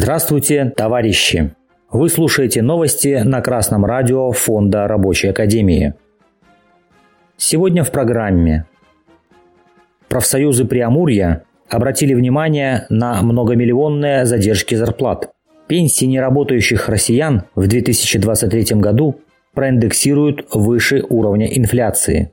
Здравствуйте, товарищи! Вы слушаете новости на Красном радио Фонда Рабочей Академии. Сегодня в программе профсоюзы Приамурья обратили внимание на многомиллионные задержки зарплат. Пенсии неработающих россиян в 2023 году проиндексируют выше уровня инфляции.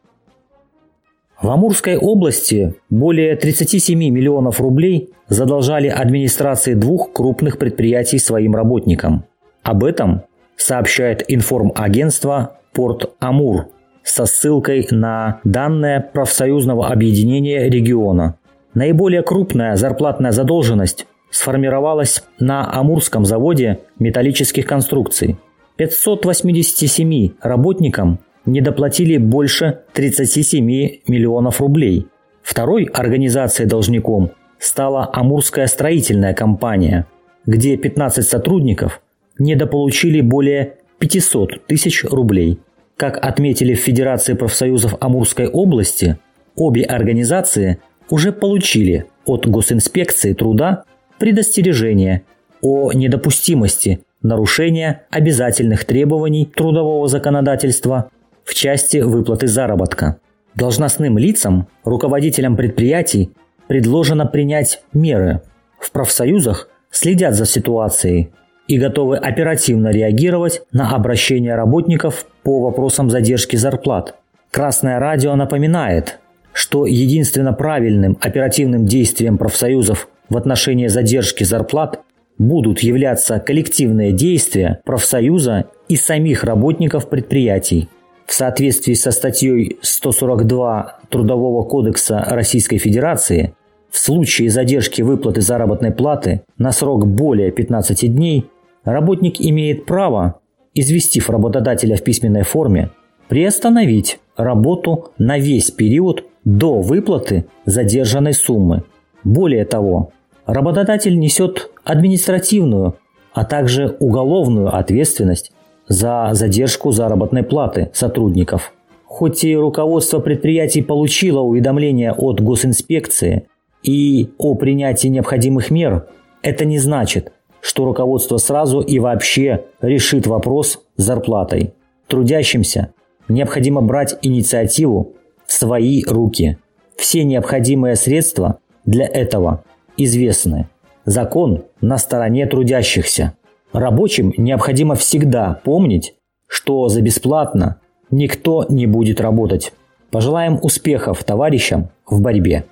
В Амурской области более 37 миллионов рублей задолжали администрации двух крупных предприятий своим работникам. Об этом сообщает информагентство «Порт Амур» со ссылкой на данные профсоюзного объединения региона. Наиболее крупная зарплатная задолженность сформировалась на Амурском заводе металлических конструкций. 587 работникам не доплатили больше 37 миллионов рублей. Второй организацией должником стала Амурская строительная компания, где 15 сотрудников недополучили более 500 тысяч рублей. Как отметили в Федерации профсоюзов Амурской области, обе организации уже получили от Госинспекции труда предостережение о недопустимости нарушения обязательных требований трудового законодательства в части выплаты заработка. Должностным лицам, руководителям предприятий предложено принять меры. В профсоюзах следят за ситуацией и готовы оперативно реагировать на обращения работников по вопросам задержки зарплат. Красное радио напоминает, что единственно правильным оперативным действием профсоюзов в отношении задержки зарплат будут являться коллективные действия профсоюза и самих работников предприятий. В соответствии со статьей 142 Трудового кодекса Российской Федерации, в случае задержки выплаты заработной платы на срок более 15 дней, работник имеет право, известив работодателя в письменной форме, приостановить работу на весь период до выплаты задержанной суммы. Более того, работодатель несет административную, а также уголовную ответственность за задержку заработной платы сотрудников. Хоть и руководство предприятий получило уведомление от госинспекции и о принятии необходимых мер, это не значит, что руководство сразу и вообще решит вопрос с зарплатой. Трудящимся необходимо брать инициативу в свои руки. Все необходимые средства для этого известны. Закон на стороне трудящихся. Рабочим необходимо всегда помнить, что за бесплатно никто не будет работать. Пожелаем успехов товарищам в борьбе.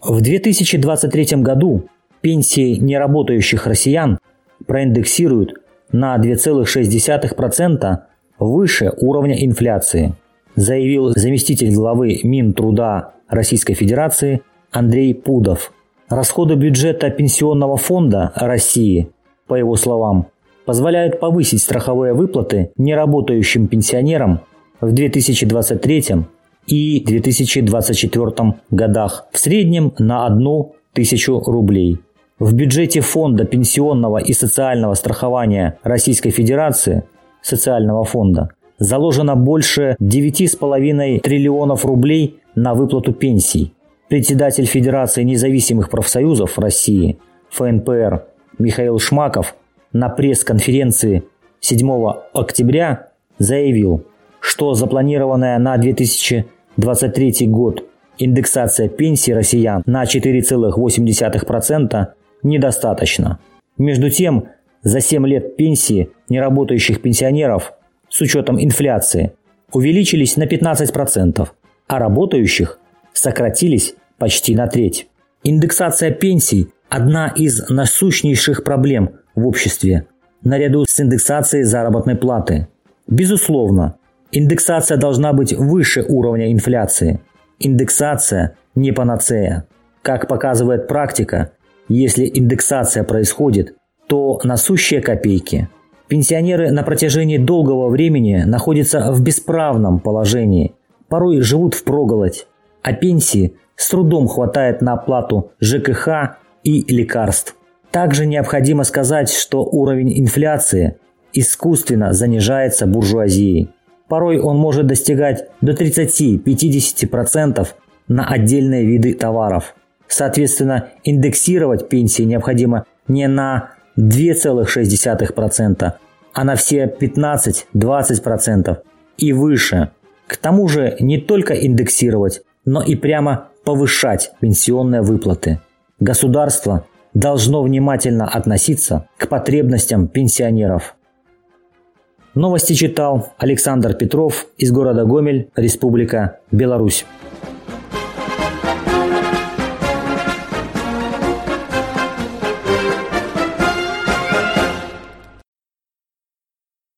В 2023 году пенсии неработающих россиян проиндексируют на 2,6% выше уровня инфляции, заявил заместитель главы Минтруда Российской Федерации Андрей Пудов. Расходы бюджета Пенсионного фонда России по его словам, позволяют повысить страховые выплаты неработающим пенсионерам в 2023 и 2024 годах в среднем на одну тысячу рублей. В бюджете Фонда пенсионного и социального страхования Российской Федерации социального фонда заложено больше 9,5 триллионов рублей на выплату пенсий. Председатель Федерации независимых профсоюзов России ФНПР Михаил Шмаков на пресс-конференции 7 октября заявил, что запланированная на 2023 год индексация пенсий россиян на 4,8% недостаточно. Между тем, за 7 лет пенсии неработающих пенсионеров с учетом инфляции увеличились на 15%, а работающих сократились почти на треть. Индексация пенсий одна из насущнейших проблем в обществе, наряду с индексацией заработной платы. Безусловно, индексация должна быть выше уровня инфляции. Индексация не панацея. Как показывает практика, если индексация происходит, то насущие копейки. Пенсионеры на протяжении долгого времени находятся в бесправном положении, порой живут в проголодь, а пенсии с трудом хватает на оплату ЖКХ и лекарств. Также необходимо сказать, что уровень инфляции искусственно занижается буржуазией. Порой он может достигать до 30-50% на отдельные виды товаров. Соответственно, индексировать пенсии необходимо не на 2,6%, а на все 15-20% и выше. К тому же не только индексировать, но и прямо повышать пенсионные выплаты. Государство должно внимательно относиться к потребностям пенсионеров. Новости читал Александр Петров из города Гомель, Республика Беларусь.